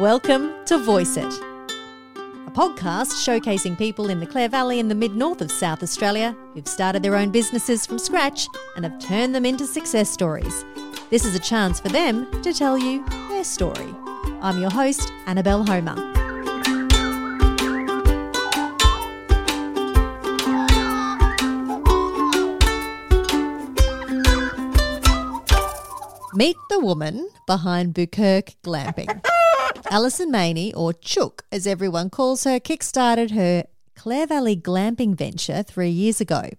Welcome to Voice It, a podcast showcasing people in the Clare Valley in the mid north of South Australia who've started their own businesses from scratch and have turned them into success stories. This is a chance for them to tell you their story. I'm your host, Annabelle Homer. Meet the woman behind Bukirk Glamping. Alison Maney, or Chook as everyone calls her, kickstarted her Clare Valley glamping venture three years ago.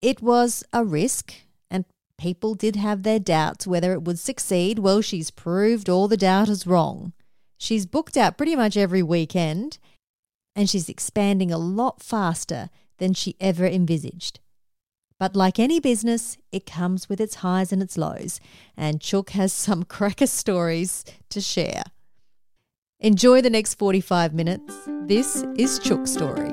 It was a risk, and people did have their doubts whether it would succeed. Well, she's proved all the doubters wrong. She's booked out pretty much every weekend, and she's expanding a lot faster than she ever envisaged. But like any business, it comes with its highs and its lows, and Chook has some cracker stories to share. Enjoy the next 45 minutes. This is Chook's story.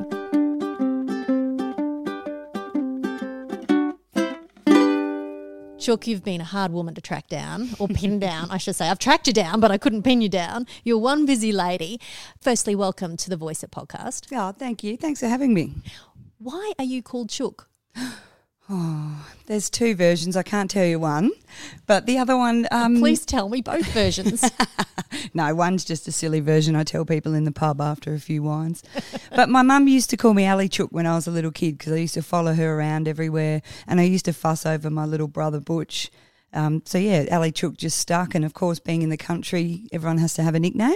Chook, you've been a hard woman to track down, or pin down, I should say. I've tracked you down, but I couldn't pin you down. You're one busy lady. Firstly, welcome to the Voice It podcast. Oh, thank you. Thanks for having me. Why are you called Chook? Oh, there's two versions. I can't tell you one, but the other one. Um, Please tell me both versions. no, one's just a silly version I tell people in the pub after a few wines. but my mum used to call me Ali Chook when I was a little kid because I used to follow her around everywhere, and I used to fuss over my little brother Butch. Um, so yeah, Ali Chook just stuck, and of course, being in the country, everyone has to have a nickname,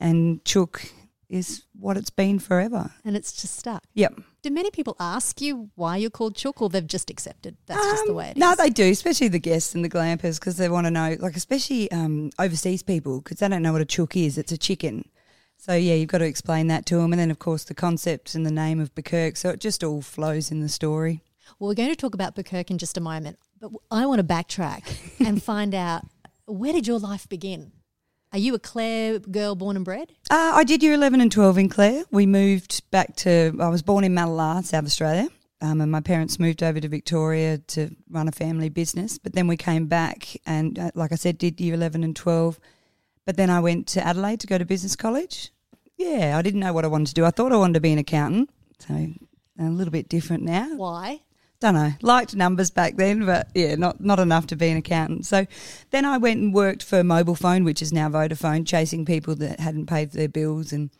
and Chook is what it's been forever. and it's just stuck. Yep. Do many people ask you why you're called Chook, or they've just accepted that's just the Um, way it is? No, they do, especially the guests and the glampers, because they want to know, like, especially um, overseas people, because they don't know what a chook is. It's a chicken. So, yeah, you've got to explain that to them. And then, of course, the concept and the name of Bukirk. So it just all flows in the story. Well, we're going to talk about Bukirk in just a moment, but I want to backtrack and find out where did your life begin? Are you a Clare girl born and bred? Uh, I did year 11 and 12 in Clare. We moved back to, I was born in Mallala, South Australia. Um, and my parents moved over to Victoria to run a family business. But then we came back and, uh, like I said, did year 11 and 12. But then I went to Adelaide to go to business college. Yeah, I didn't know what I wanted to do. I thought I wanted to be an accountant. So a little bit different now. Why? Don't know. Liked numbers back then, but yeah, not not enough to be an accountant. So then I went and worked for Mobile Phone, which is now Vodafone, chasing people that hadn't paid their bills and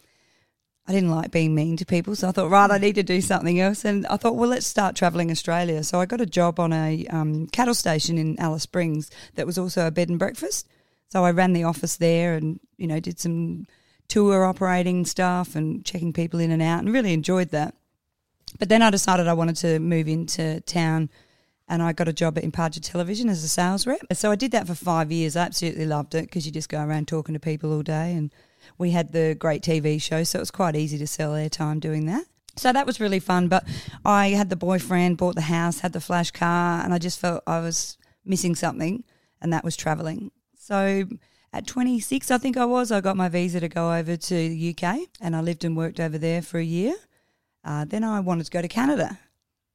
I didn't like being mean to people, so I thought, right, I need to do something else. And I thought, well, let's start travelling Australia. So I got a job on a um, cattle station in Alice Springs that was also a bed and breakfast. So I ran the office there and, you know, did some tour operating stuff and checking people in and out and really enjoyed that. But then I decided I wanted to move into town and I got a job at Imparja Television as a sales rep. So I did that for five years. I absolutely loved it because you just go around talking to people all day. And we had the great TV show, so it was quite easy to sell airtime doing that. So that was really fun. But I had the boyfriend, bought the house, had the flash car, and I just felt I was missing something, and that was traveling. So at 26, I think I was, I got my visa to go over to the UK, and I lived and worked over there for a year. Uh, then I wanted to go to Canada.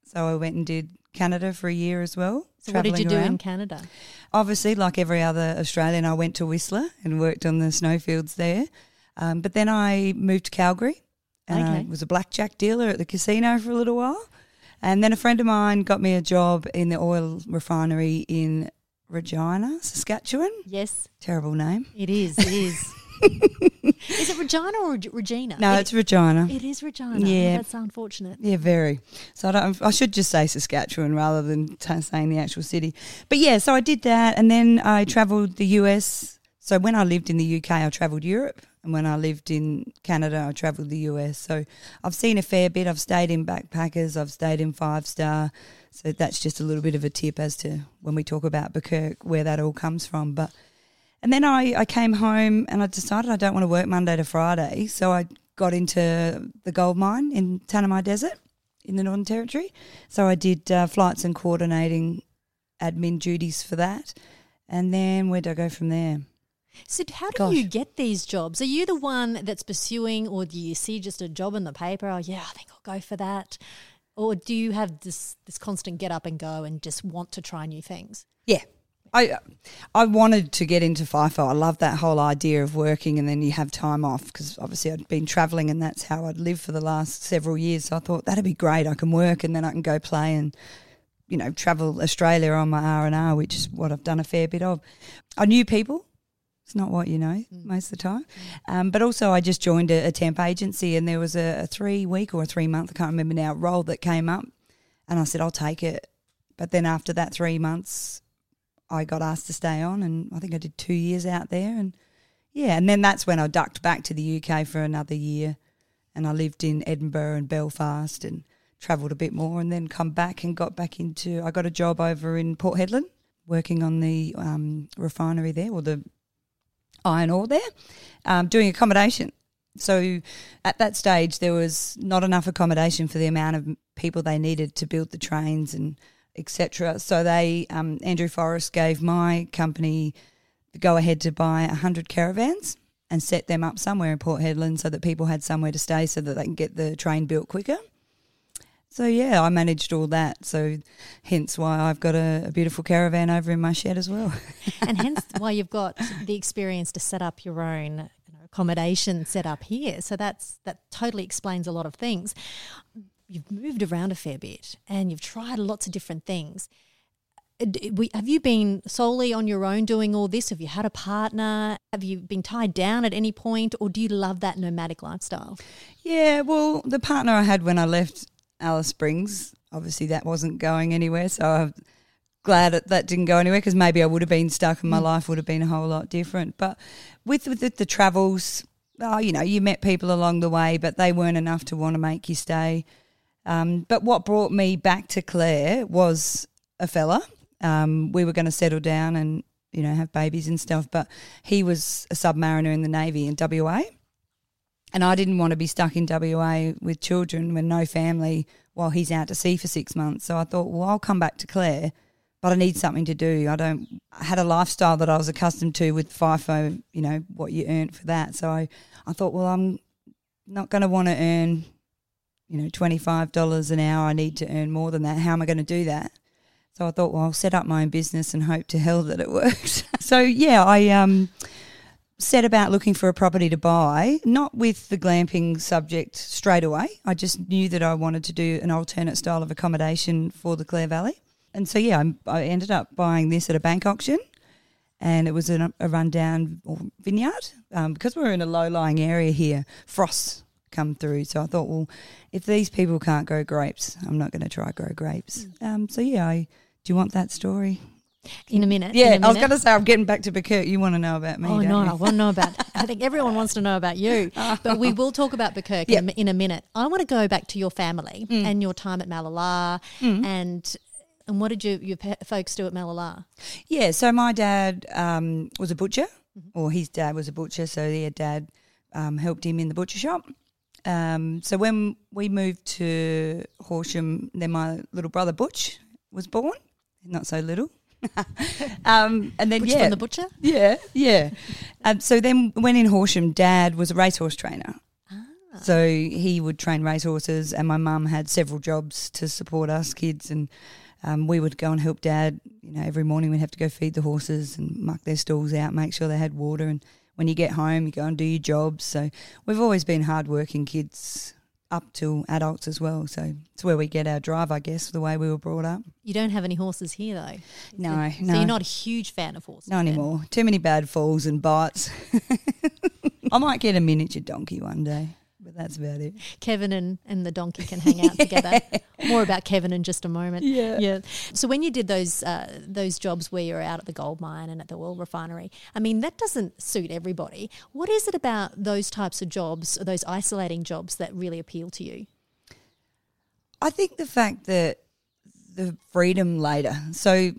So I went and did Canada for a year as well. So, what did you do in around. Canada? Obviously, like every other Australian, I went to Whistler and worked on the snowfields there. Um, but then I moved to Calgary and I was a blackjack dealer at the casino for a little while. And then a friend of mine got me a job in the oil refinery in Regina, Saskatchewan. Yes, Terrible name. it is. It is. is it Regina or Regina? No, It- it's Regina. It is Regina. Yeah. That's unfortunate. Yeah, very. So I, don't, I should just say Saskatchewan rather than t- saying the actual city. But yeah, so I did that, and then I travelled the US. So when I lived in the UK, I travelled Europe, and when I lived in Canada, I travelled the US. So I've seen a fair bit. I've stayed in backpackers. I've stayed in five star. So that's just a little bit of a tip as to when we talk about Bukirk, where that all comes from. But and then I, I came home and I decided I don't want to work Monday to Friday. So I got into the gold mine in Tanami Desert in the Northern Territory. So I did uh, flights and coordinating admin duties for that. And then where do I go from there? So, how do Gosh. you get these jobs? Are you the one that's pursuing, or do you see just a job in the paper? Oh, yeah, I think I'll go for that. Or do you have this this constant get up and go and just want to try new things? Yeah. I I wanted to get into FIFO. I love that whole idea of working and then you have time off because obviously I'd been travelling and that's how I'd lived for the last several years. So I thought that'd be great. I can work and then I can go play and you know travel Australia on my R and R, which is what I've done a fair bit of. I knew people. It's not what you know mm. most of the time, um, but also I just joined a, a temp agency and there was a, a three week or a three month I can't remember now role that came up, and I said I'll take it. But then after that three months, I got asked to stay on, and I think I did two years out there, and yeah, and then that's when I ducked back to the UK for another year, and I lived in Edinburgh and Belfast and travelled a bit more, and then come back and got back into. I got a job over in Port Hedland, working on the um, refinery there or the iron ore there, um, doing accommodation. So at that stage, there was not enough accommodation for the amount of people they needed to build the trains and etc. So they, um, Andrew Forrest gave my company the go ahead to buy hundred caravans and set them up somewhere in Port Hedland so that people had somewhere to stay so that they can get the train built quicker. So yeah, I managed all that. So hence why I've got a, a beautiful caravan over in my shed as well. and hence why you've got the experience to set up your own accommodation set up here. So that's that totally explains a lot of things you've moved around a fair bit and you've tried lots of different things. Uh, have you been solely on your own doing all this? Have you had a partner? Have you been tied down at any point, or do you love that nomadic lifestyle? Yeah, well, the partner I had when I left Alice Springs, obviously that wasn't going anywhere. So I'm glad that that didn't go anywhere because maybe I would have been stuck and my mm. life would have been a whole lot different. But with, with the, the travels, oh, you know, you met people along the way, but they weren't enough to want to make you stay. Um, but what brought me back to Clare was a fella. Um, we were going to settle down and you know have babies and stuff, but he was a submariner in the navy in WA, and I didn't want to be stuck in WA with children with no family while he's out to sea for six months. So I thought, well, I'll come back to Clare, but I need something to do. I don't I had a lifestyle that I was accustomed to with FIFO, you know what you earned for that. So I, I thought, well, I'm not going to want to earn you know, $25 an hour, I need to earn more than that. How am I going to do that? So I thought, well, I'll set up my own business and hope to hell that it works. so yeah, I um, set about looking for a property to buy, not with the glamping subject straight away. I just knew that I wanted to do an alternate style of accommodation for the Clare Valley. And so yeah, I, I ended up buying this at a bank auction and it was a, a rundown vineyard um, because we're in a low lying area here. Frost come through. So I thought, well, if these people can't grow grapes, I'm not going to try grow grapes. Mm. Um, so yeah, I, do you want that story? In a minute. Yeah, a minute. I was going to say I'm getting back to Bukirk. You want to know about me? Oh no, you? I want to know about. I think everyone wants to know about you. But we will talk about Bukirk yep. in, a, in, a, minute. I want to go back to your family mm. and your time at Mallala mm. and. And what did you, your folks do at Mallala? Yeah, so my dad um, was a butcher, mm-hmm. or his dad was a butcher. So their dad um, helped him in the butcher shop. Um, so when we moved to Horsham, then my little brother Butch was born. Not so little. um, and then Butch yeah, the butcher. Yeah, yeah. um, so then when in Horsham, Dad was a racehorse trainer. Ah. So he would train racehorses, and my mum had several jobs to support us kids, and um, we would go and help Dad. You know, every morning we'd have to go feed the horses and muck their stalls out, make sure they had water, and when you get home, you go and do your jobs. So we've always been hardworking kids up till adults as well. So it's where we get our drive, I guess, the way we were brought up. You don't have any horses here, though. No, so, no. So you're not a huge fan of horses. Not anymore. Too many bad falls and bites. I might get a miniature donkey one day but that's about it. Kevin and, and the donkey can hang out together. More about Kevin in just a moment. Yeah. Yeah. So when you did those uh, those jobs where you're out at the gold mine and at the oil refinery, I mean that doesn't suit everybody. What is it about those types of jobs, those isolating jobs, that really appeal to you? I think the fact that the freedom later. So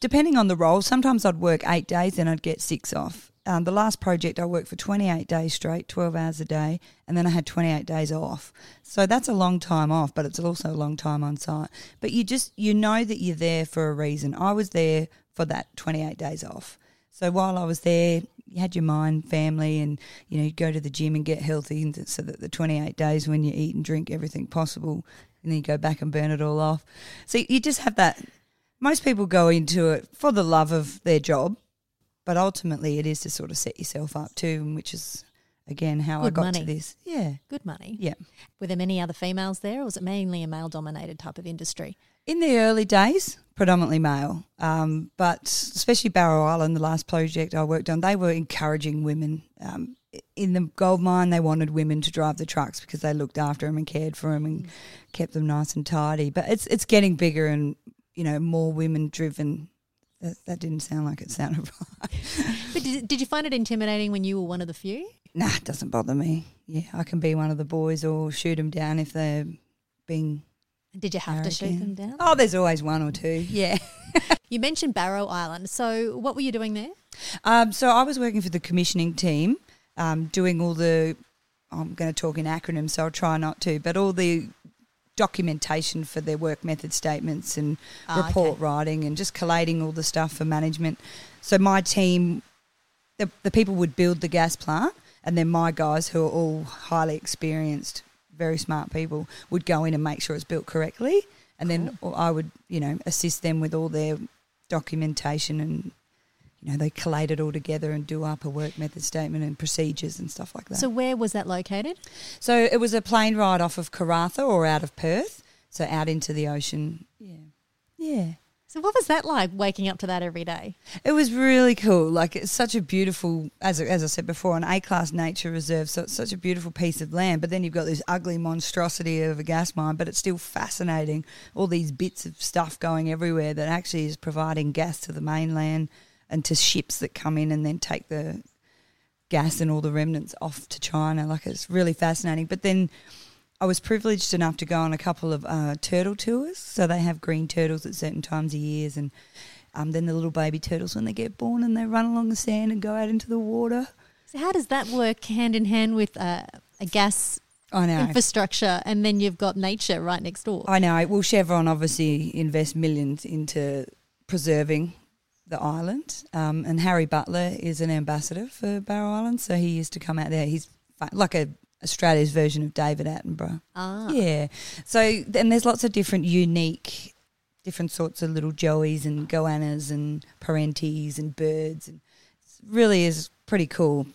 depending on the role, sometimes I'd work eight days and I'd get six off. Um, the last project I worked for 28 days straight, 12 hours a day, and then I had 28 days off. So that's a long time off, but it's also a long time on site. But you just, you know that you're there for a reason. I was there for that 28 days off. So while I was there, you had your mind, family, and you know, you go to the gym and get healthy, so that the 28 days when you eat and drink everything possible, and then you go back and burn it all off. So you just have that most people go into it for the love of their job, but ultimately it is to sort of set yourself up too, which is again how I Good got money. to this. Yeah, Good money. yeah. Were there many other females there, or was it mainly a male dominated type of industry? In the early days, predominantly male, um, but especially Barrow Island, the last project I worked on, they were encouraging women. Um, in the gold mine, they wanted women to drive the trucks because they looked after them and cared for them and kept them nice and tidy. But it's it's getting bigger and you know more women driven. That, that didn't sound like it sounded right. But did, did you find it intimidating when you were one of the few? Nah, it doesn't bother me. Yeah, I can be one of the boys or shoot them down if they're being. Did you have to shoot them down? Oh, there's always one or two. Yeah. You mentioned Barrow Island. So, what were you doing there? Um, so I was working for the commissioning team, um, doing all the. I'm going to talk in acronyms, so I'll try not to, but all the documentation for their work method statements and Ah, report okay. writing and just collating all the stuff for management. So my team, the, the people would build the gas plant, and then my guys, who are all highly experienced, very smart people, would go in and make sure it's built correctly, and then I would, you know, assist them with all their documentation and. You know, they collate it all together and do up a work method statement and procedures and stuff like that. So, where was that located? So it was a plane ride off of Karratha or out of Perth, so out into the ocean. Yeah, yeah. So, what was that like waking up to that every day? It was really cool. Like it's such a beautiful, as as I said before, an A class nature reserve. So it's such a beautiful piece of land. But then you've got this ugly monstrosity of a gas mine, but it's still fascinating. All these bits of stuff going everywhere that actually is providing gas to the mainland and to ships that come in and then take the gas and all the remnants off to China. Like it's really fascinating. But then I was privileged enough to go on a couple of uh, turtle tours. So they have green turtles at certain times of years, and um, then the little baby turtles when they get born and they run along the sand and go out into the water. So, how does that work hand in hand with uh, a gas infrastructure and then you've got nature right next door? I know. Well, Chevron obviously invest millions into preserving the island, um, and Harry Butler is an ambassador for Barrow Island, so he used to come out there. He's like a Australia's version of David Attenborough. ah. Yeah. So and there's lots of different unique, different sorts of little joeys and goannas and perenties and birds, and it really is pretty cool.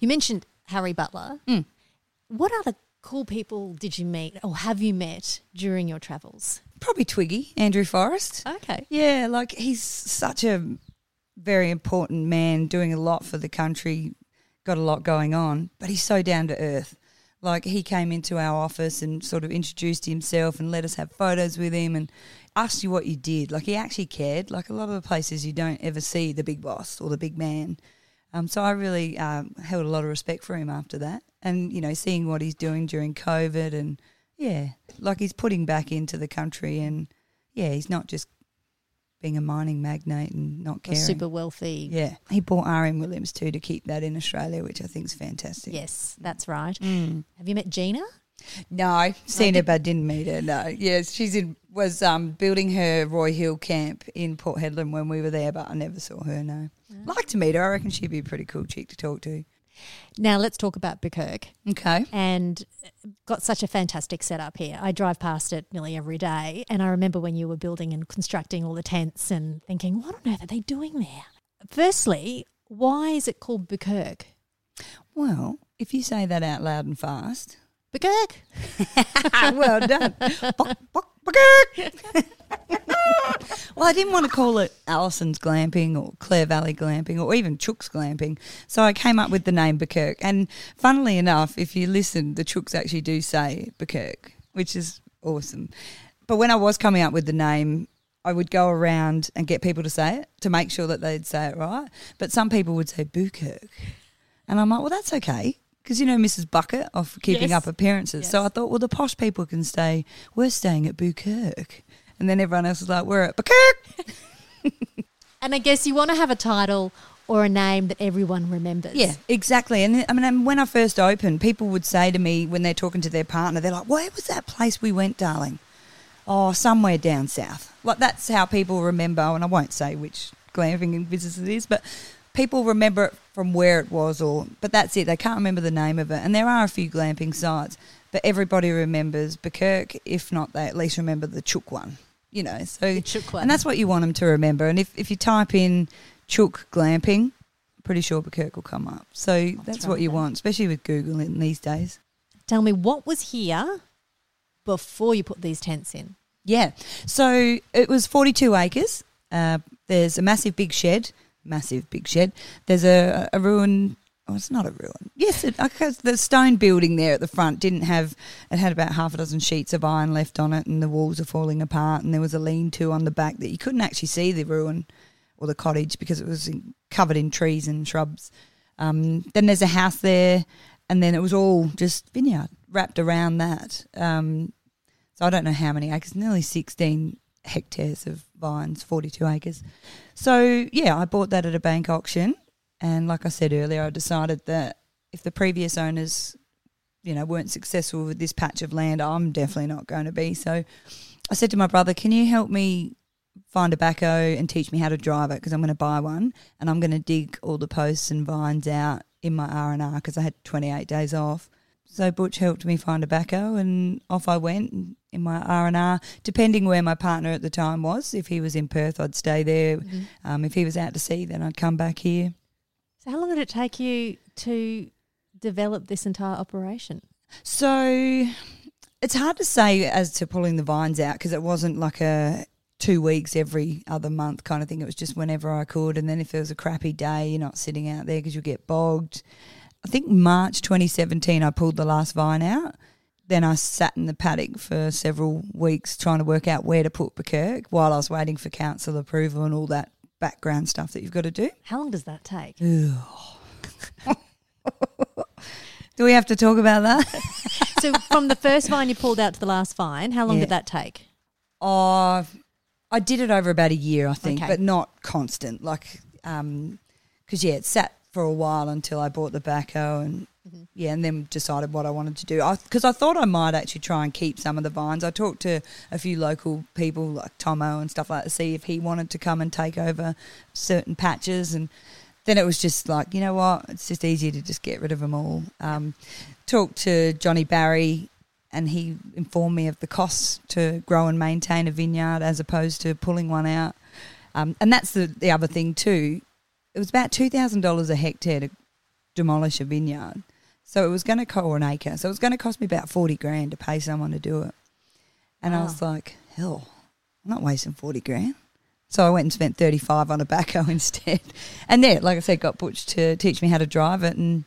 You mentioned Harry Butler. Mm. What other cool people did you meet or have you met during your travels? Probably Twiggy, Andrew Forrest. Okay. Yeah, like he's such a very important man, doing a lot for the country, got a lot going on, but he's so down to earth. Like he came into our office and sort of introduced himself and let us have photos with him and asked you what you did. Like he actually cared. Like a lot of the places you don't ever see the big boss or the big man. Um, so I really um, held a lot of respect for him after that, and you know, seeing what he's doing during COVID, and yeah, like he's putting back into the country, and yeah, he's not just being a mining magnate and not Or caring. super wealthy. Yeah, he bought RM Williams too to keep that in Australia, which I think is fantastic. Yes, that's right. Mm. Have you met Gina? No, seen did- her but didn't meet her. No, yes, she's in was um, building her Roy Hill camp in Port Hedland when we were there, but I never saw her. No, like to meet her. I reckon she'd be a pretty cool chick to talk to. Now let's talk about Bukirk Okay, and got such a fantastic setup here. I drive past it nearly every day and I remember when you were building and constructing all the tents and thinking, what on earth are they doing there? Firstly, why is it called Bukirk? well, if you say that out loud and fast, Bukirk? well done. Well, I didn't want to call it Allison's Glamping or Clare Valley Glamping or even Chook's Glamping. So I came up with the name Bukirk. And funnily enough, if you listen, the Chooks actually do say Bukirk, which is awesome. But when I was coming up with the name, I would go around and get people to say it to make sure that they'd say it right. But some people would say Bukirk. And I'm like, well, that's okay. Because you know Mrs. Bucket of keeping Yes. up appearances. So I thought, well, the posh people can stay, we're staying at Bukirk. And then everyone else was like, we're at Bukirk. And I guess you want to have a title or a name that everyone remembers. Yeah, exactly. And I mean, and when I first opened, people would say to me when they're talking to their partner, they're like, where was that place we went, darling? Oh, somewhere down south. Like that's how people remember, and I won't say which glamping business it is, but people remember it from where it was, or but that's it. They can't remember the name of it. And there are a few glamping sites, but everybody remembers Bukirk. If not, they at least remember the Chook one. you know. So Chook one. and that's what you want them to remember. And if if you type in Chook glamping, pretty sure Bukirk will come up. So that's, what you there. want, especially with Google in these days. Tell me what was here before you put these tents in. Yeah. So it was 42 acres. Uh, there's a massive big shed, massive big shed. There's a, a ruin. Oh, it's not a ruin. Yes, it, the stone building there at the front didn't have. It had about half a dozen sheets of iron left on it, and the walls are falling apart. And there was a lean-to on the back that you couldn't actually see the ruin or the cottage because it was in, covered in trees and shrubs. Um, then there's a house there, and then it was all just vineyard wrapped around that. Um, so I don't know how many acres, nearly 16 hectares of vines, 42 acres. So, yeah, I bought that at a bank auction. And like I said earlier, I decided that if the previous owners, you know, weren't successful with this patch of land, I'm definitely not going to be. So I said to my brother, can you help me find a backhoe and teach me how to drive it? Because I'm going to buy one and I'm going to dig all the posts and vines out in my R&R because I had 28 days off. So Butch helped me find a backhoe, and off I went in my R and R. Depending where my partner at the time was, if he was in Perth, I'd stay there. Um, if he was out to sea, then I'd come back here. So, how long did it take you to develop this entire operation? So it's hard to say as to pulling the vines out because it wasn't like a two weeks every other month kind of thing. It was just whenever I could. And then if there was a crappy day, you're not sitting out there because you get bogged. I think March 2017, I pulled the last vine out. Then I sat in the paddock for several weeks trying to work out where to put Bukirk while I was waiting for council approval and all that background stuff that you've got to do. How long does that take? Do we have to talk about that? so, from the first vine you pulled out to the last vine, how long Yeah. did that take? Oh, I did it over about a year, I think, Okay. but not constant. Like, um, because yeah, it sat for a while until I bought the backhoe and yeah, and then decided what I wanted to do. Because I, thought I might actually try and keep some of the vines. I talked to a few local people like Tomo and stuff like that to see if he wanted to come and take over certain patches and. Then it was just like, you know what? It's just easier to just get rid of them all. Um, talked to Johnny Barry and he informed me of the costs to grow and maintain a vineyard as opposed to pulling one out. Um, and that's the, the other thing too. It was about two thousand dollars a hectare to demolish a vineyard, so it was going to cost an acre. So it was going to cost me about forty grand to pay someone to do it. And I was like, hell, I'm not wasting forty grand. So I went and spent thirty five on a backhoe instead. And there, like I said, got Butch to teach me how to drive it. And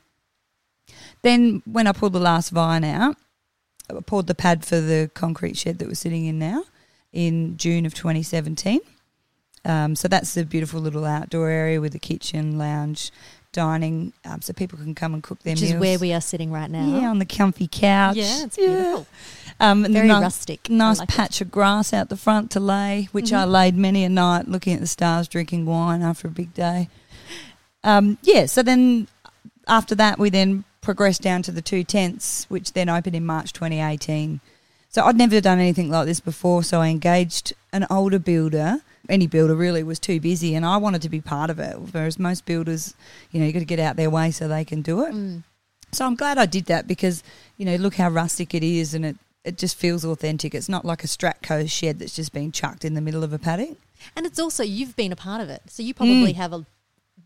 then when I pulled the last vine out, I poured the pad for the concrete shed that we're sitting in now in June of 2017. Um, so that's the beautiful little outdoor area with the kitchen, lounge, dining, um, so people can come and cook their Which meals. is where we are sitting right now. yeah, on the comfy couch. Yeah, it's beautiful. Um, and Very the ni- rustic. Nice like it. patch of grass out the front to lay, which I Mhm. laid many a night looking at the stars, drinking wine after a big day. Um, yeah, so then after that, we then progressed down to the two tents, which then opened in March 2018. So I'd never done anything like this before, so I engaged an older builder. Any builder really was too busy, and I wanted to be part of it. Whereas most builders, you know, you got to get out their way so they can do it. Mm. So I'm glad I did that because, you know, look how rustic it is and it, it just feels authentic. It's not like a Stratco shed that's just been chucked in the middle of a paddock. And it's also, you've been a part of it. So, you probably Mm. have a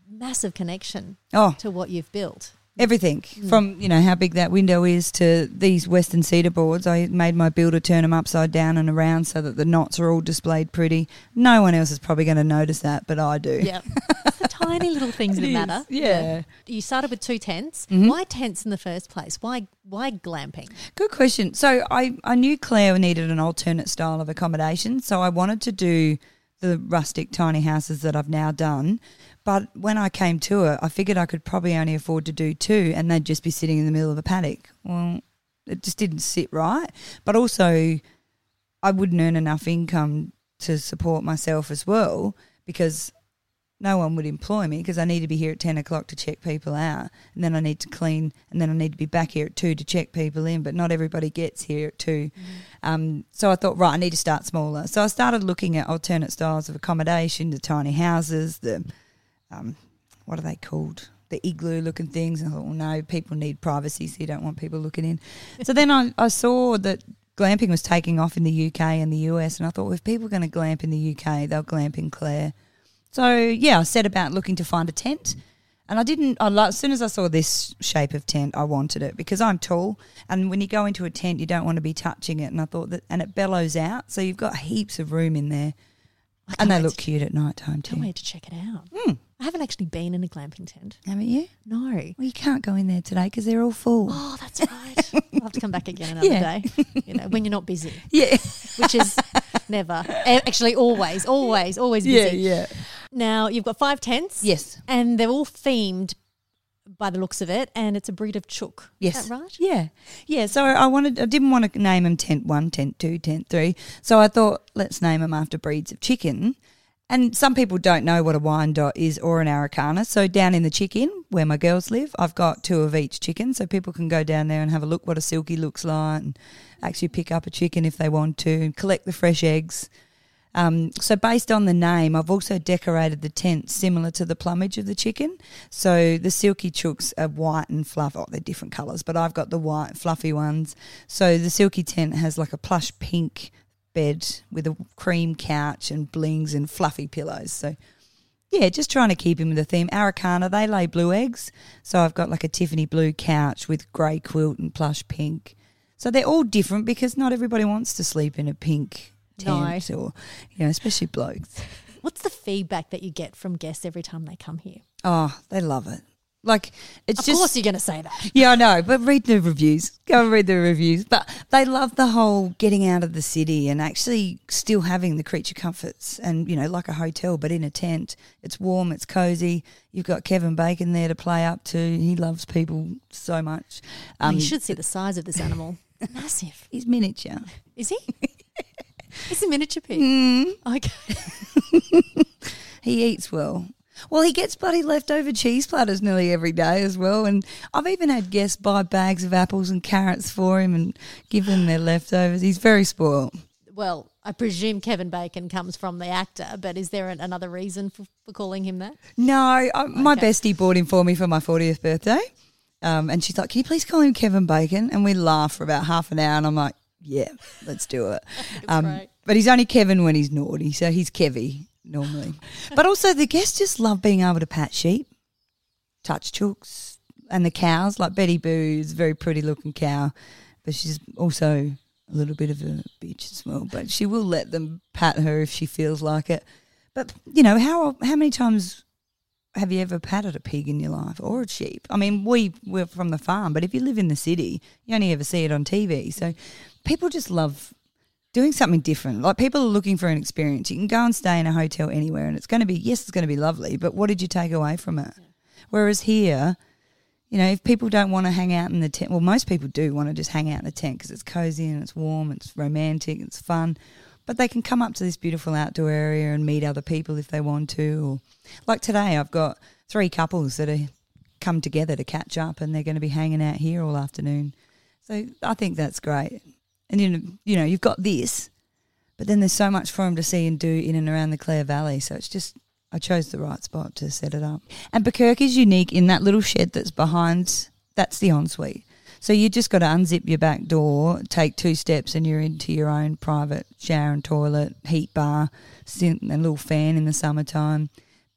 massive connection Oh, to what you've built. Everything from, you know, how big that window is to these Western cedar boards. I made my builder turn them upside down and around so that the knots are all displayed pretty. No one else is probably going to notice that, but I do. Yeah. it's the tiny little things that matter. yeah. You started with two tents. Mhm. Why tents in the first place? Why why glamping? Good question. So I, I knew Clare needed an alternate style of accommodation, so I wanted to do the rustic tiny houses that I've now done. But when I came to it, I figured I could probably only afford to do two, and they'd just be sitting in the middle of a paddock. Well, it just didn't sit right. But also, I wouldn't earn enough income to support myself as well because no one would employ me because I need to be here at 10 o'clock to check people out. And then I need to clean. And then I need to be back here at 2 to check people in. But not everybody gets here at 2. Um, so I thought, right, I need to start smaller. So I started looking at alternate styles of accommodation, the tiny houses, the, um, what are they called? The igloo looking things. And I thought, well, no, people need privacy, so you don't want people looking in. so then I, I saw that glamping was taking off in the UK and the US, and I thought, well, if people are going to glamp in the UK, they'll glamp in Clare. So yeah, I set about looking to find a tent, and I didn't. I lo- as soon as I saw this shape of tent, I wanted it because I'm tall, and when you go into a tent, you don't want to be touching it. And I thought that, and it bellows out, so you've got heaps of room in there, and they look cute at night time too. Can't wait to check it out. Hmm. I haven't actually been in a glamping tent. Haven't you? No. Well, you can't go in there today because they're all full. Oh, that's right. I'll have to come back again another Yeah. day. You know, when you're not busy, Yeah, which is never. A- Actually, always, always, always busy. yeah, yeah. Now you've got five tents. Yes, and they're all themed by the looks of it, and it's a breed of chook. Yes. Is that right? Yeah, yeah. So I wanted, I didn't want to name them tent one, tent two, tent three. So I thought let's name them after breeds of chicken. And some people don't know what a Wyandotte is or an Araucana. So down in the chicken where my girls live, I've got two of each chicken, so people can go down there and have a look what a silky looks like, and actually pick up a chicken if they want to, and collect the fresh eggs. Um, so based on the name, I've also decorated the tent similar to the plumage of the chicken. So the silky chooks are white and fluff. Oh, they're different colours, but I've got the white fluffy ones. So the silky tent has like a plush pink bed with a cream couch and blings and fluffy pillows. So yeah, just trying to keep him with the theme. Araucana, they lay blue eggs. So I've got like a Tiffany blue couch with grey quilt and plush pink. So they're all different because not everybody wants to sleep in a pink No. tent or, you know, especially blokes. What's the feedback that you get from guests every time they come here? Oh, they love it. Like it's Of just course, you're going to say that. yeah, I know, but read the reviews. Go and read the reviews. But they love the whole getting out of the city and actually still having the creature comforts and, you know, like a hotel, but in a tent. It's warm, it's cozy. You've got Kevin Bacon there to play up to. He loves people so much. Oh, you should see the size of this animal. Massive. He's miniature. Is he? He's a miniature pig? Mm, Okay. he eats well. Well, he gets bloody leftover cheese platters nearly every day as well. And I've even had guests buy bags of apples and carrots for him and give them their leftovers. He's very spoiled. Well, I presume Kevin Bacon comes from the actor, but is there an, another reason for, for calling him that? No, I, my Okay. bestie bought him for me for my 40th birthday. Um, and she's like, Can you please call him Kevin Bacon? And we laugh for about half an hour. And I'm like, Yeah, let's do it. Um, but he's only Kevin when he's naughty. So he's Kevy normally. but also, the guests just love being able to pat sheep, touch chooks, and the cows. Like Betty Boo is a very pretty looking cow, but she's also a little bit of a bitch as well. But she will let them pat her if she feels like it. But you know how how many times have you ever patted a pig in your life or a sheep? I mean, we we're from the farm, but if you live in the city, you only ever see it on TV. So people just love doing something different. Like people are looking for an experience. You can go and stay in a hotel anywhere, and it's going to be yes, it's going to be lovely. But what did you take away from it? Whereas here. You know, if people don't want to hang out in the tent, well, most people do want to just hang out in the tent because it's cozy and it's warm, it's romantic, it's fun. But they can come up to this beautiful outdoor area and meet other people if they want to. Or like today, I've got three couples that are come together to catch up, and they're going to be hanging out here all afternoon. So I think that's great. And you know, you know, you've got this, but then there's so much for them to see and do in and around the Clare Valley. So it's just I chose the right spot to set it up. And Bukirk is unique in that little shed that's behind. That's the ensuite. So you just got to unzip your back door, take two steps, and you're into your own private shower and toilet, heat bar, a little fan in the summertime.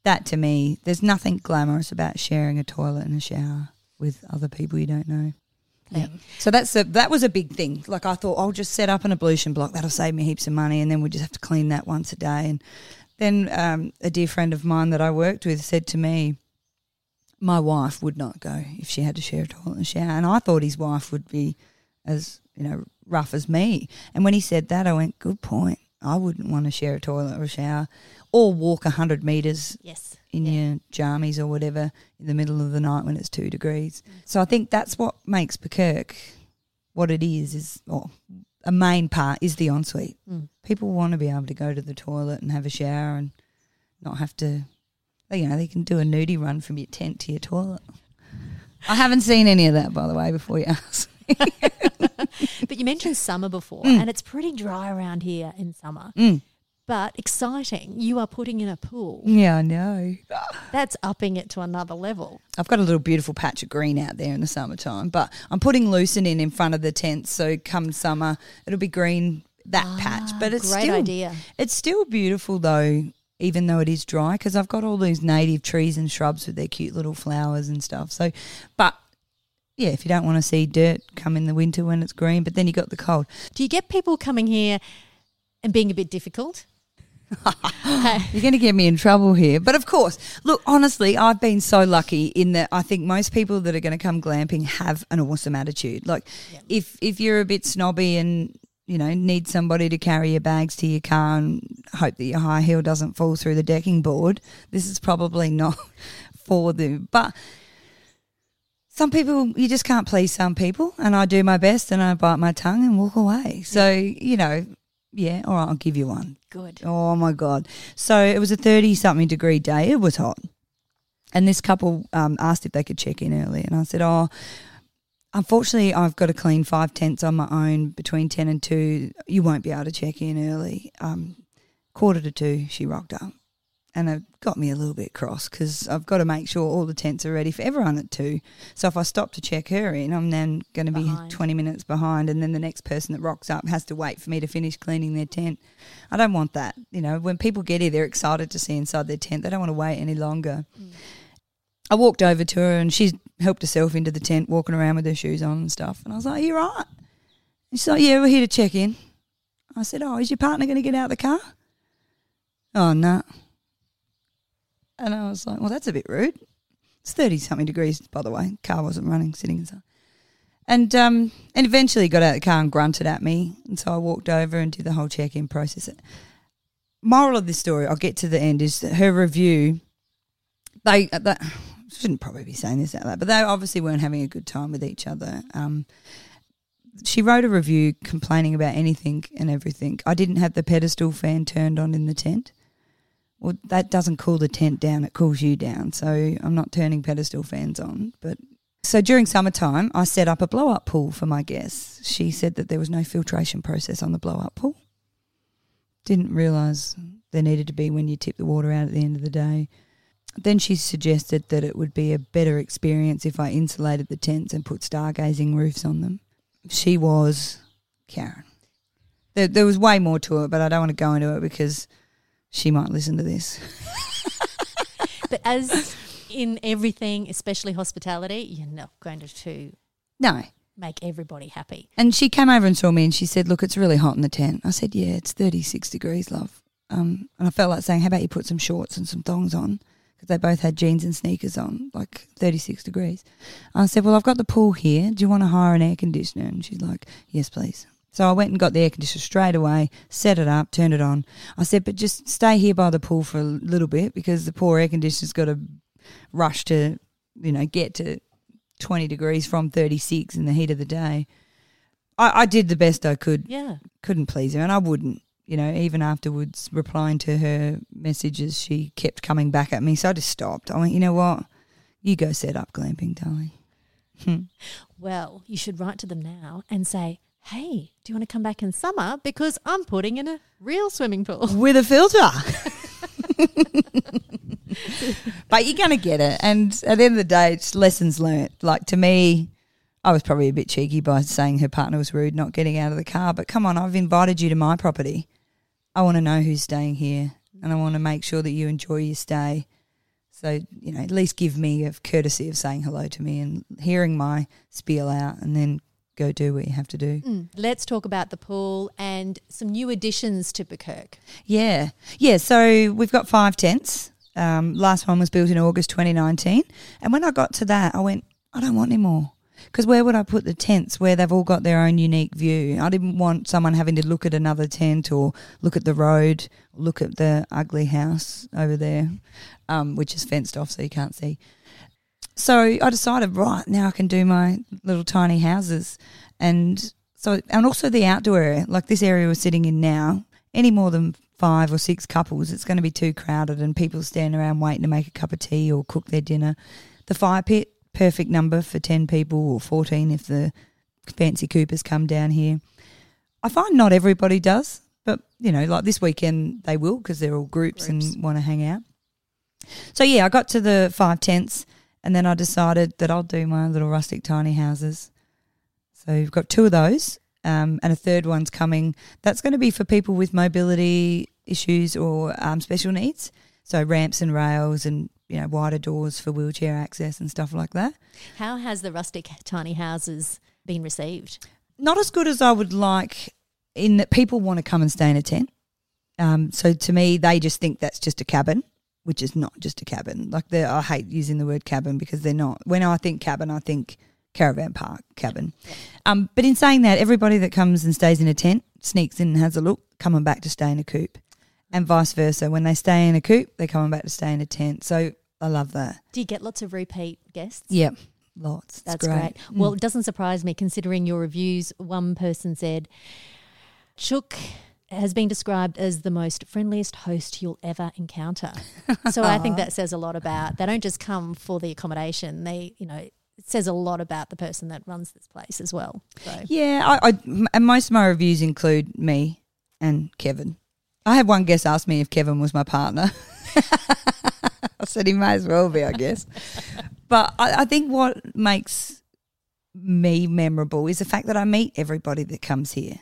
That to me, there's nothing glamorous about sharing a toilet and a shower with other people you don't know. Yeah. So that's a, that was a big thing. Like I thought, I'll just set up an ablution block. That'll save me heaps of money, and then we just have to clean that once a day. And then um, a dear friend of mine that I worked with said to me, "My wife would not go if she had to share a toilet and shower." And I thought his wife would be as you know rough as me. And when he said that, I went, "Good point. I wouldn't want to share a toilet or a shower, or walk a hundred meters Yes. In Yeah. your jammies or whatever in the middle of the night when it's two degrees. So I think that's what makes Bukirk what it is. Is or a main part is the ensuite. Mm. People want to be able to go to the toilet and have a shower and not have to. You know, they can do a nudie run from your tent to your toilet. I haven't seen any of that, by the way. Before you ask, But you mentioned summer before, Mm. and it's pretty dry around here in summer. Mm. But exciting. You are putting in a pool. Yeah, I know. That's upping it to another level. I've got a little beautiful patch of green out there in the summertime, but I'm putting lucerne in in front of the tent, so come summer it'll be green that patch. But it's Ah, Great still idea. it's still beautiful though, even though it is dry, because I've got all these native trees and shrubs with their cute little flowers and stuff. So, but yeah, if you don't want to see dirt, come in the winter when it's green. But then you got the cold. Do you get people coming here and being a bit difficult? You're going to get me in trouble here. But of course, look, honestly, I've been so lucky in that I think most people that are going to come glamping have an awesome attitude. Like if if you're a bit snobby and you know need somebody to carry your bags to your car and hope that your high heel doesn't fall through the decking board, this is probably not for them. But some people you just can't please some people and I do my best and I bite my tongue and walk away. So, you know, yeah, all right, I'll give you one. Good. Oh my god! So it was a thirty something degree day. It was hot, and this couple um, asked if they could check in early, and I said, "Oh, unfortunately, I've got to clean five tents on my own between ten and two. You won't be able to check in early." Um, quarter to two, she rocked up, and it got me a little bit cross because I've got to make sure all the tents are ready for everyone at two. So if I stop to check her in, I'm then going to be Behind. twenty minutes behind, and then the next person that rocks up has to wait for me to finish cleaning their tent. I don't want that. You know, when people get here, they're excited to see inside their tent. They don't want to wait any longer. Mm. I walked over to her and she's helped herself into the tent, walking around with her shoes on and stuff. And I was like, "You right?" And she's like, "Yeah, we're here to check in." I said, "Oh, is your partner going to get out of the car?" Oh no. And I was like, "Well, that's a bit rude." It's thirty something degrees, by the way. Car wasn't running, sitting inside. And um, and eventually got out of the car and grunted at me, and so I walked over and did the whole check-in process. Moral of this story, I'll get to the end, is that her review. They, uh, that shouldn't probably be saying this out loud, but they obviously weren't having a good time with each other. Um, she wrote a review complaining about anything and everything. I didn't have the pedestal fan turned on in the tent. Well, that doesn't cool the tent down; it cools you down. So I'm not turning pedestal fans on, but so during summertime, I set up a blow up pool for my guests. She said that there was no filtration process on the blow up pool. Didn't realise there needed to be when you tip the water out at the end of the day. Then she suggested that it would be a better experience if I insulated the tents and put stargazing roofs on them. She was Karen. There, there was way more to it, but I don't want to go into it because she might listen to this. But as in everything, especially hospitality, you're not going to, to No, make everybody happy. And she came over and saw me and she said, Look, it's really hot in the tent. I said, Yeah, it's 36 degrees, love. Um, and I felt like saying, How about you put some shorts and some thongs on? Because they both had jeans and sneakers on, like 36 degrees. I said, Well, I've got the pool here. Do you want to hire an air conditioner? And she's like, Yes, please. So I went and got the air conditioner straight away, set it up, turned it on. I said, But just stay here by the pool for a little bit because the poor air conditioner's got to rush to, you know, get to 20 degrees from 36 in the heat of the day. I, I did the best I could. Yeah. Couldn't please her, and I wouldn't. You know, even afterwards, replying to her messages, she kept coming back at me. So I just stopped. I went, you know what? You go set up glamping, darling. Well, you should write to them now and say, hey, do you want to come back in summer? Because I'm putting in a real swimming pool. With a filter. but you're going to get it. And at the end of the day, it's lessons learnt. Like to me, I was probably a bit cheeky by saying her partner was rude not getting out of the car. But come on, I've invited you to my property. I want to know who's staying here and I want to make sure that you enjoy your stay. So, you know, at least give me a courtesy of saying hello to me and hearing my spiel out and then go do what you have to do. Mm. Let's talk about the pool and some new additions to Bukirk. Yeah. Yeah. So we've got five tents. Um, last one was built in August 2019. And when I got to that, I went, I don't want any more. Because where would I put the tents where they've all got their own unique view? I didn't want someone having to look at another tent or look at the road, look at the ugly house over there, um, which is fenced off so you can't see. So I decided, right, now I can do my little tiny houses. And so, and also the outdoor area, like this area we're sitting in now, any more than five or six couples, it's going to be too crowded and people standing around waiting to make a cup of tea or cook their dinner. The fire pit, perfect number for 10 people or 14 if the fancy coopers come down here. I find not everybody does. But you know, like this weekend they will because they're all groups, Groups. and want to hang out. So yeah, I got to the five tents, and then I decided that I'll do my little rustic tiny houses. So we've got two of those, um, and a third one's coming. That's going to be for people with mobility issues or um, special needs. So ramps and rails, and you know wider doors for wheelchair access and stuff like that. How has the rustic tiny houses been received? not as good as I would like in that people want to come and stay in a tent. Um, so to me, they just think that's just a cabin, which is not just a cabin. Like I hate using the word cabin because they're not. When I think cabin, I think caravan park cabin. Um, but in saying that, everybody that comes and stays in a tent sneaks in and has a look, coming back to stay in a coop, and vice versa. When they stay in a coop, they're coming back to stay in a tent. So I love that. Do you get lots of repeat guests? Yep, lots. It's That's great. great. Mm. Well, it doesn't surprise me considering your reviews. One person said, Chook has been described as the most friendliest host you'll ever encounter. so I think that says a lot about they don't just come for the accommodation. They, you know, it says a lot about the person that runs this place as well. So Yeah, I, I and most of my reviews include me and Kevin. I had one guest ask me if Kevin was my partner. I said he may as well be, I guess. but I, I think what makes me memorable is the fact that I meet everybody that comes here.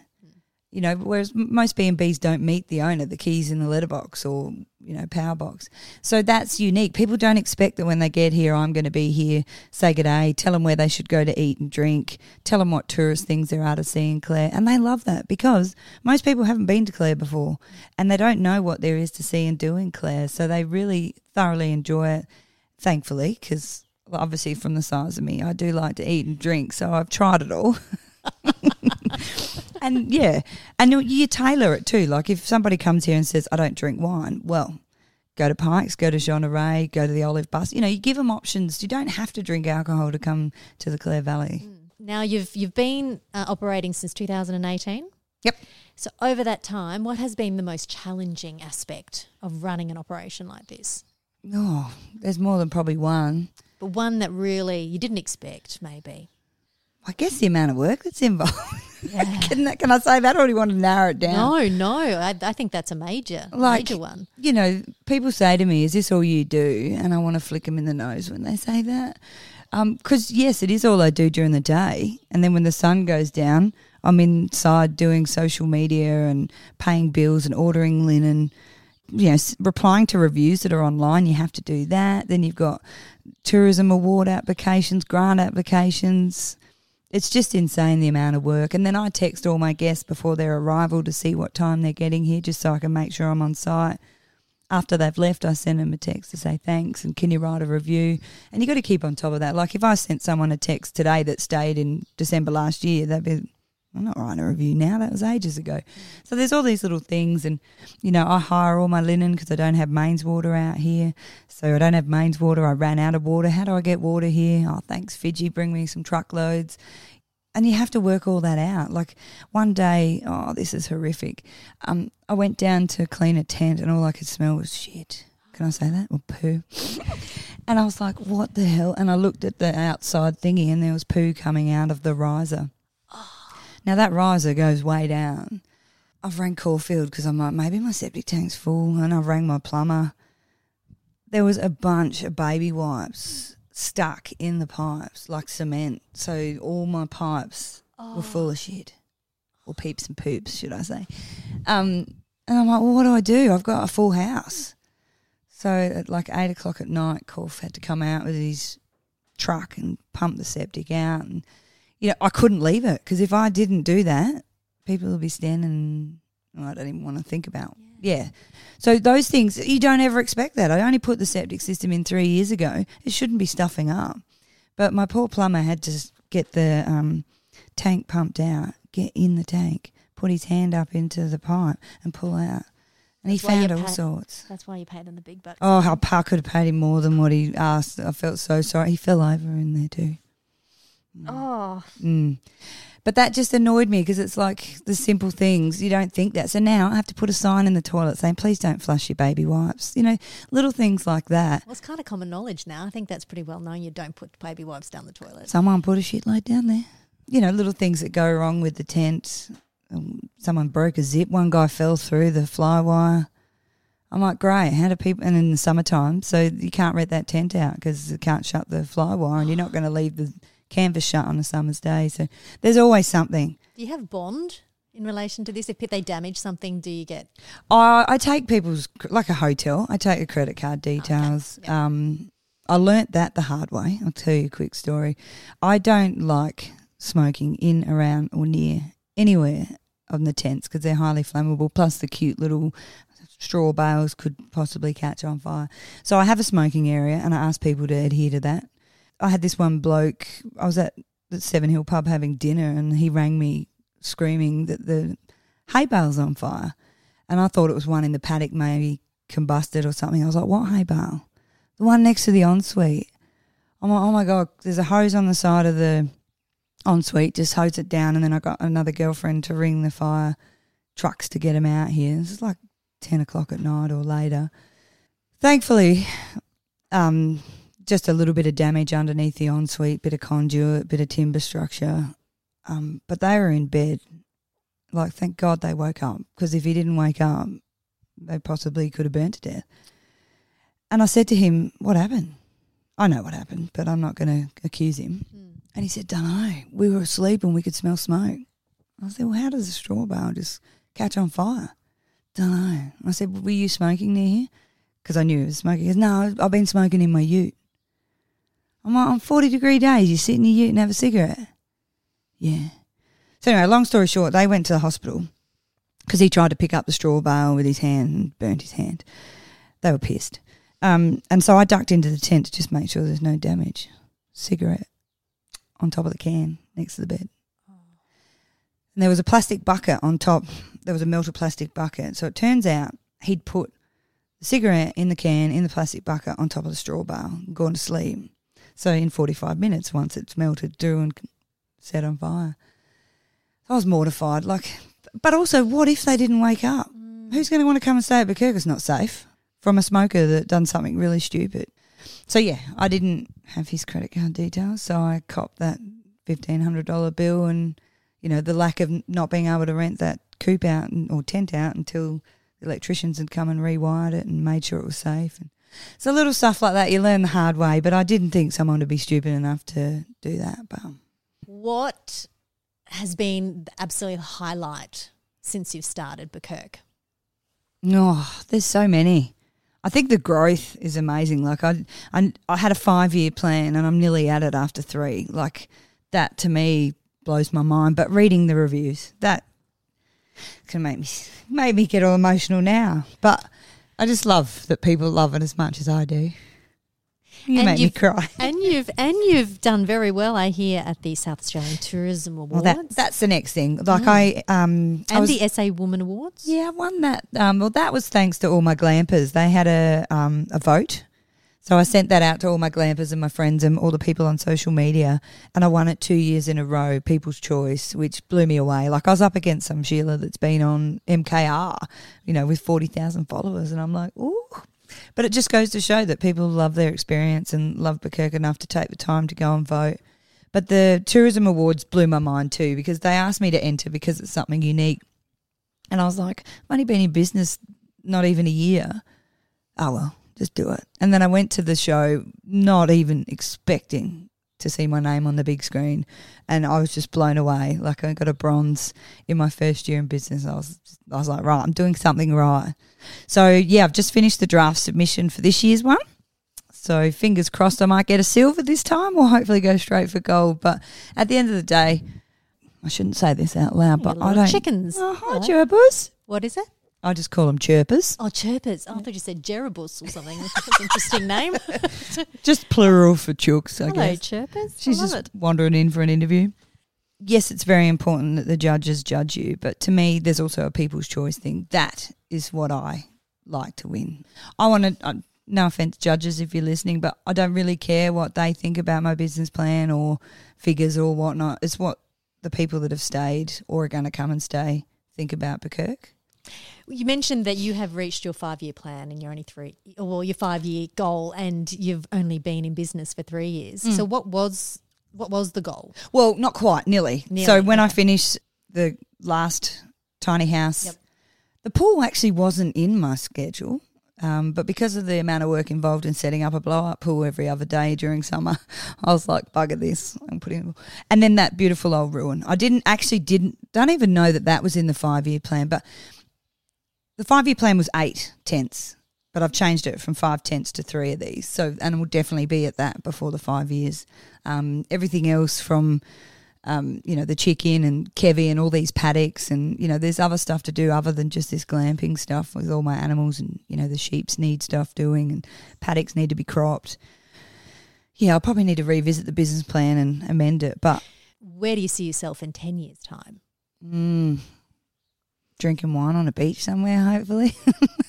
You know, whereas most B and B's don't meet the owner, the keys in the letterbox or you know power box. So that's unique. People don't expect that when they get here, I'm going to be here, say good day, tell them where they should go to eat and drink, tell them what tourist things there are to see in Clare, and they love that because most people haven't been to Clare before, and they don't know what there is to see and do in Clare. So they really thoroughly enjoy it. Thankfully, because obviously from the size of me, I do like to eat and drink, so I've tried it all. and yeah, and you- you tailor it too. Like if somebody comes here and says, "I don't drink wine," well, go to Pikes, go to Jeanneret, go to the Olive Bus. You know, you give them options. You don't have to drink alcohol to come to the Clare Valley. now you've you've been uh, operating since 2018. Yep. So over that time, what has been the most challenging aspect of running an operation like this? Oh, there's more than probably one. But one that really you didn't expect, maybe. I guess the amount of work that's involved. can, that, can I say that, or do you want to narrow it down? No, no, I, I think that's a major, Like- major one. you know, people say to me, "Is this all you do?" And I want to flick them in the nose when they say that, um, because yes, it is all I do during the day, and then when the sun goes down, I'm inside doing social media and paying bills and ordering linen. You know, replying to reviews that are online, you have to do that. Then you've got tourism award applications, grant applications. It's just insane the amount of work. And then I text all my guests before their arrival to see what time they're getting here, just so I can make sure I'm on site. After they've left, I send them a text to say thanks and can you write a review? And you got to keep on top of that. Like if I sent someone a text today that stayed in December last year, they'd be, I'm not writing a review now. That was ages ago. So there's all these little things, and you know, I hire all my linen because I don't have mains water out here. So I don't have mains water. I ran out of water. How do I get water here? Oh, thanks Fiji, bring me some truckloads. And you have to work all that out. Like one day, oh, this is horrific. Um, I went down to clean a tent, and all I could smell was shit. Can I say that? Or poo. and I was like, what the hell? And I looked at the outside thingy, and there was poo coming out of the riser. Now that riser goes way down. I've rang Caulfield because I'm like, maybe my septic tank's full, and I've rang my plumber. There was a bunch of baby wipes stuck in the pipes like cement. So all my pipes were full of shit, or peeps and poops, should I say? Um, and I'm like, well, what do I do? I've got a full house. So at like eight o'clock at night, Corf had to come out with his truck and pump the septic out, and you know I couldn't leave it because if I didn't do that, people would be standing. oh, I don't even want to think about. Yeah. So those things you don't ever expect that. I only put the septic system in three years ago. It shouldn't be stuffing up, but my poor plumber had to get the um, tank pumped out, get in the tank, put his hand up into the pipe, and pull out. And he That's you found all pay- sorts. That's why you paid them the big bucks. Oh, how Pa could have paid him more than what he asked. I felt so sorry. He fell over in there too. Oh, Mm. But that just annoyed me because it's like the simple things you don't think that. So now I have to put a sign in the toilet saying, "Please don't flush your baby wipes." You know, little things like that. well, it's kind of common knowledge now. I think that's pretty well known. You don't put baby wipes down the toilet. Someone put a shitload down there. You know, little things that go wrong with the tent. um, someone broke a zip. One guy fell through the fly wire. I'm like, great. How do people? And in the summertime, so you can't rent that tent out because you can't shut the fly wire, and you're not going to leave the canvas shut on a summer's day. So there's always something. Do you have bond in relation to this? If they damage something, do you get? I I take people's like a hotel. I take the credit card details. Yep. Um, I learnt that the hard way. I'll tell you a quick story. I don't like smoking in, around, or near anywhere on the tents because they're highly flammable. Plus, the cute little straw bales could possibly catch on fire. So I have a smoking area, and I ask people to adhere to that. I had this one bloke. I was at the Seven Hill pub having dinner, and he rang me screaming that the hay bale's on fire. And I thought it was one in the paddock maybe combusted or something. I was like, what hay bale? The one next to the ensuite. I'm like, oh my God, there's a hose on the side of the ensuite, just hose it down. And then I got another girlfriend to ring the fire trucks to get them out here. This is like 10 o'clock at night or later. Thankfully, um, just a little bit of damage underneath the ensuite, bit of conduit, bit of timber structure. Um, but they were in bed. Like, thank God they woke up because if he didn't wake up, they possibly could have burnt to death. And I said to him, What happened? I know what happened, but I'm not going to accuse him. And he said, Don't know. We were asleep and we could smell smoke. I said, Well, how does a straw bale just catch on fire? Don't know. I said, Were you smoking near here? Because I knew he was smoking. He goes, No, I've been smoking in my ute. I'm On 40 degree days, you sit in your ute and have a cigarette? Yeah. So, anyway, long story short, they went to the hospital because he tried to pick up the straw bale with his hand and burnt his hand. They were pissed. Um, and so I ducked into the tent to just make sure there's no damage. Cigarette on top of the can next to the bed. And there was a plastic bucket on top. There was a melted plastic bucket. So it turns out he'd put the cigarette in the can in the plastic bucket on top of the straw bale gone to sleep. So in 45 minutes, once it's melted through and set on fire. I was mortified. Like, but also, what if they didn't wake up? Mm. Who's going to want to come and stay at Bukirk? It's not safe from a smoker that done something really stupid. So yeah, I didn't have his credit card details, so I copped that fifteen hundred dollar bill, and you know the lack of not being able to rent that coop out and, or tent out until the electricians had come and rewired it and made sure it was safe. And so little stuff like that you learn the hard way. But I didn't think someone would be stupid enough to do that. But What has been the absolute highlight since you've started Bukirk? No, oh, there's so many. I think the growth is amazing. Like I, I, I had a five year plan, and I'm nearly at it after three. Like that to me blows my mind. But reading the reviews, that can make me make me get all emotional now. But I just love that people love it as much as I do. You And make me cry. And you've and you've done very well, I hear, at the South Australian Tourism Awards Well, that that's the next thing. Like I, um, I and was- the SA Woman Awards. Yeah, I won that. Um, well, that was thanks to all my glampers. They had a um, a vote, so I sent that out to all my glampers and my friends and all the people on social media, and I won it two years in a row, People's Choice, which blew me away. Like I was up against some Sheila that's been on MKR, you know, with forty thousand followers, and I'm like, ooh. But it just goes to show that people love their experience and love Bukirk enough to take the time to go and vote. But the tourism awards blew my mind too because they asked me to enter because it's something unique. And I was like, I've only been in business not even a year. Oh, well, just do it. And then I went to the show not even expecting to see my name on the big screen. And I was just blown away. Like I got a bronze in my first year in business. I was, I was like, right, I'm doing something right. So yeah, I've just finished the draft submission for this year's one. So fingers crossed I might get a silver this time or hopefully go straight for gold. But at the end of the day, I shouldn't say this out loud, but I don't. chickens. Oh, hi, Hello. What is it? I just call them chirpers. Oh, chirpers. Oh, I thought you said Jeribus or something. That's an interesting name. Just plural for chooks, I Hello, guess. chirpers. She's just it. wandering in for an interview. Yes, it's very important that the judges judge you, but to me, there's also a people's choice thing. That is what I like to win. I want to. Uh, no offense, judges, if you're listening, but I don't really care what they think about my business plan or figures or whatnot. It's what the people that have stayed or are going to come and stay think about Bukirk. You mentioned that you have reached your five year plan and you're only three, well, your five year goal, and you've only been in business for three years. Mm. So, what was what was the goal? Well, not quite, nearly. Nearly, so when I finished the last tiny house. Yep. The pool actually wasn't in my schedule. Um, but because of the amount of work involved in setting up a blow up pool every other day during summer, I was like, bugger this. I'm putting, and then that beautiful old ruin. I didn't actually didn't don't even know that that was in the five year plan. But the five year plan was eight tents, but I've changed it from five tents to three of these. So and we'll definitely be at that before the five years. Um, everything else from um, you know, the chicken and Kevy and all these paddocks and, you know, there's other stuff to do other than just this glamping stuff with all my animals and, you know, the sheeps need stuff doing and paddocks need to be cropped. Yeah, I'll probably need to revisit the business plan and amend it. But where do you see yourself in 10 years' time? Mm, drinking wine on a beach somewhere, hopefully.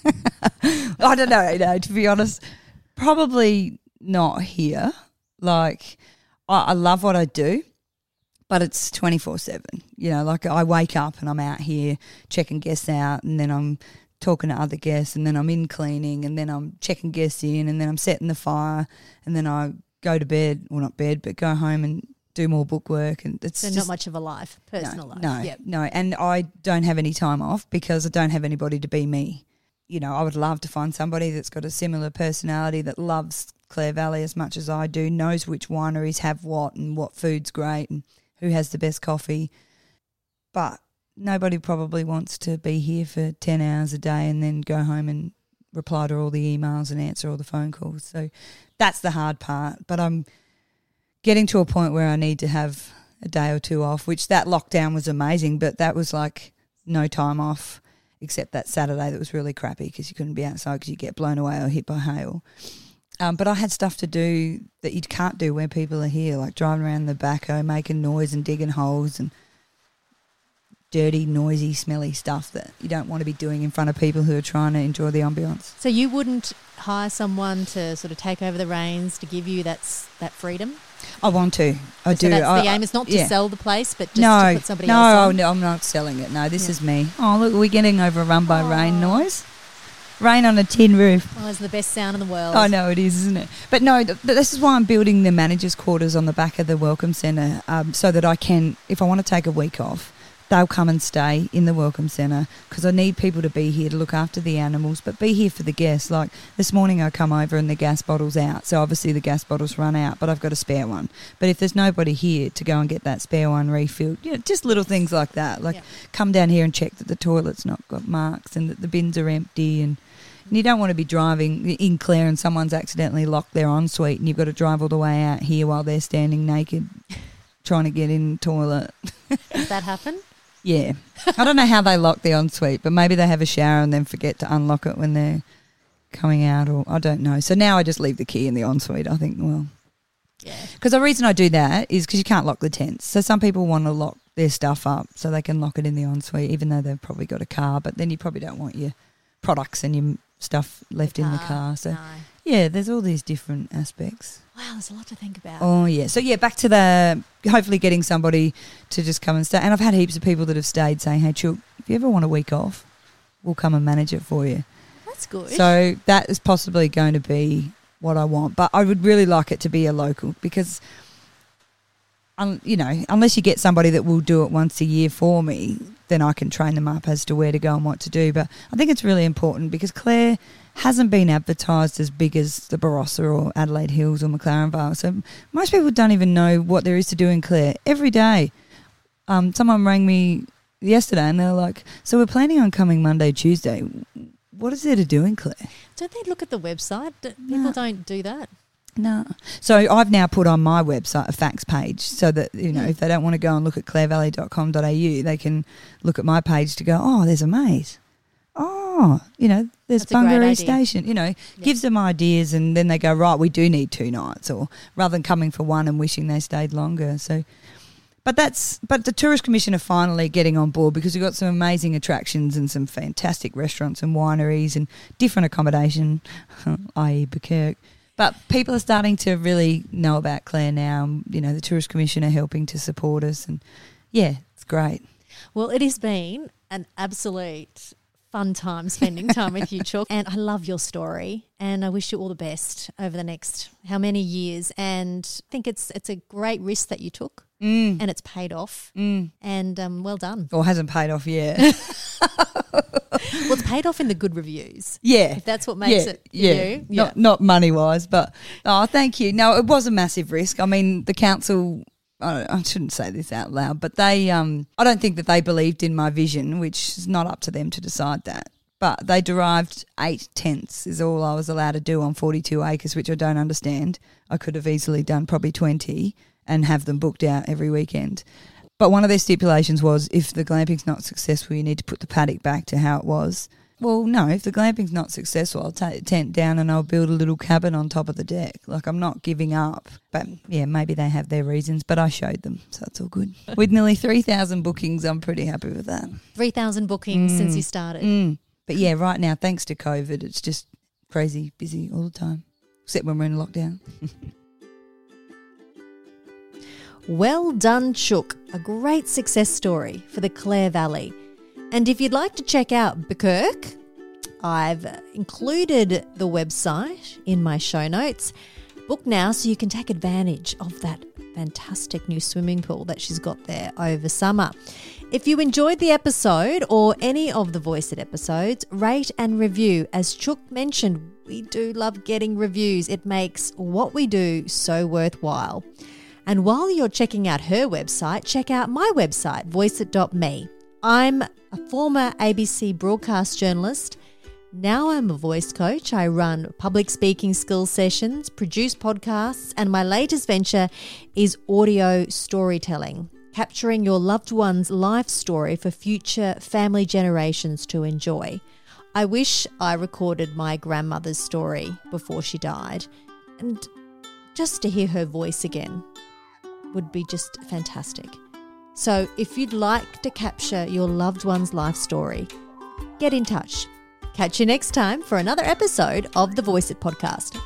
I don't know, no, to be honest. Probably not here. Like, I, I love what I do but it's 24 7. You know, like I wake up and I'm out here checking guests out, and then I'm talking to other guests, and then I'm in cleaning, and then I'm checking guests in, and then I'm setting the fire, and then I go to bed, well, not bed, but go home and do more book work. And it's so just, not much of a life, personal no, life. No, Yep. no. And I don't have any time off because I don't have anybody to be me. You know, I would love to find somebody that's got a similar personality that loves Clare Valley as much as I do, knows which wineries have what and what food's great and who has the best coffee. But nobody probably wants to be here for 10 hours a day and then go home and reply to all the emails and answer all the phone calls. So that's the hard part. But I'm getting to a point where I need to have a day or two off, which that lockdown was amazing, but that was like no time off except that Saturday that was really crappy because you couldn't be outside because you get blown away or hit by hail. Um, but I had stuff to do that you can't do when people are here, like driving around the backhoe, making noise and digging holes and dirty, noisy, smelly stuff that you don't want to be doing in front of people who are trying to enjoy the ambience. So you wouldn't hire someone to sort of take over the reins to give you that that freedom. I want to. I so do. that's I, the aim. It's not to yeah. sell the place, but just no, to put somebody no, else oh, on. no, I'm not selling it. No, this Yeah. is me. Oh, look, we're getting overrun by rain noise. Rain on a tin roof. Oh, it's the best sound in the world. I know it is, isn't it? But no, th- this is why I'm building the managers' quarters on the back of the welcome centre, um, so that I can, if I want to take a week off, they'll come and stay in the welcome centre because I need people to be here to look after the animals, but be here for the guests. Like this morning, I come over and the gas bottle's out, so obviously the gas bottle's run out, but I've got a spare one. But if there's nobody here to go and get that spare one refilled, you know, just little things like that, like Yeah. come down here and check that the toilet's not got marks and that the bins are empty and. And you don't want to be driving in Clare and someone's accidentally locked their ensuite and you've got to drive all the way out here while they're standing naked trying to get in the toilet. Does that happen? Yeah. I don't know how they lock the ensuite, but maybe they have a shower and then forget to unlock it when they're coming out or I don't know. So now I just leave the key in the ensuite. I think, well, Yeah. because the reason I do that is because you can't lock the tents. So some people want to lock their stuff up so they can lock it in the ensuite, even though they've probably got a car. But then you probably don't want your products and your stuff left in the car. So No. Yeah, there's all these different aspects. Wow, there's a lot to think about. Oh yeah. So yeah, back to the hopefully getting somebody to just come and stay. And I've had heaps of people that have stayed saying, "Hey, Chook, if you ever want a week off, we'll come and manage it for you." That's good. So that is possibly going to be what I want, but I would really like it to be a local because, um, you know, unless you get somebody that will do it once a year for me, then I can train them up as to where to go and what to do. But I think it's really important because Clare hasn't been advertised as big as the Barossa or Adelaide Hills or McLaren Vale. So most people don't even know what there is to do in Clare every day. Um, someone rang me yesterday and they're like, "So we're planning on coming Monday, Tuesday. What is there to do in Clare?" don't they look at the website? People No. don't do that. No. So I've now put on my website a facts page so that, you know, Mm. if they don't want to go and look at clarevalley.com.au, they can look at my page to go, oh, there's a maze. Oh, you know, there's That's Bungaree. Station. You know, Yeah. gives them ideas and then they go, right, we do need two nights or rather than coming for one and wishing they stayed longer. So, but that's, but the Tourist Commission are finally getting on board because we've got some amazing attractions and some fantastic restaurants and wineries and different accommodation, i.e. Bukirk. But people are starting to really know about Clare now. You know, the Tourist Commission are helping to support us, and yeah, it's great. Well, it has been an absolute fun time spending time with you, Chook. And I love your story, and I wish you all the best over the next how many years. And I think it's it's a great risk that you took, Mm. and it's paid off. Mm. And um, well done. Or hasn't paid off yet. Well, it's paid off in the good reviews. yeah. If that's what makes yeah, it yeah. you. Not not money wise, but oh, thank you. No, it was a massive risk. I mean, the council. I, shouldn't say this out loud, but they. Um, I don't think that they believed in my vision, which is not up to them to decide that. But they derived eight tenths is all I was allowed to do on forty-two acres, which I don't understand. I could have easily done probably twenty and have them booked out every weekend. But one of their stipulations was if the glamping's not successful, you need to put the paddock back to how it was. Well, no, if the glamping's not successful, I'll take the tent down and I'll build a little cabin on top of the deck. Like, I'm not giving up. But yeah, maybe they have their reasons, but I showed them, so it's all good. With nearly 3,000 bookings, I'm pretty happy with that. 3,000 bookings Mm. since you started. Mm. But yeah, right now, thanks to COVID, it's just crazy busy all the time, except when we're in lockdown. Well done, Chook. A great success story for the Clare Valley. And if you'd like to check out Bukirk, I've included the website in my show notes. Book now so you can take advantage of that fantastic new swimming pool that she's got there over summer. If you enjoyed the episode or any of the Voice It episodes, rate and review. As Chook mentioned, we do love getting reviews. It makes what we do so worthwhile. And while you're checking out her website, check out my website, voiceit.me. I'm a former ABC broadcast journalist. Now I'm a voice coach. I run public speaking skills sessions, produce podcasts, and my latest venture is audio storytelling, capturing your loved one's life story for future family generations to enjoy. I wish I recorded my grandmother's story before she died, and just to hear her voice again would be just fantastic. So, if you'd like to capture your loved one's life story, get in touch. Catch you next time for another episode of the Voice It podcast.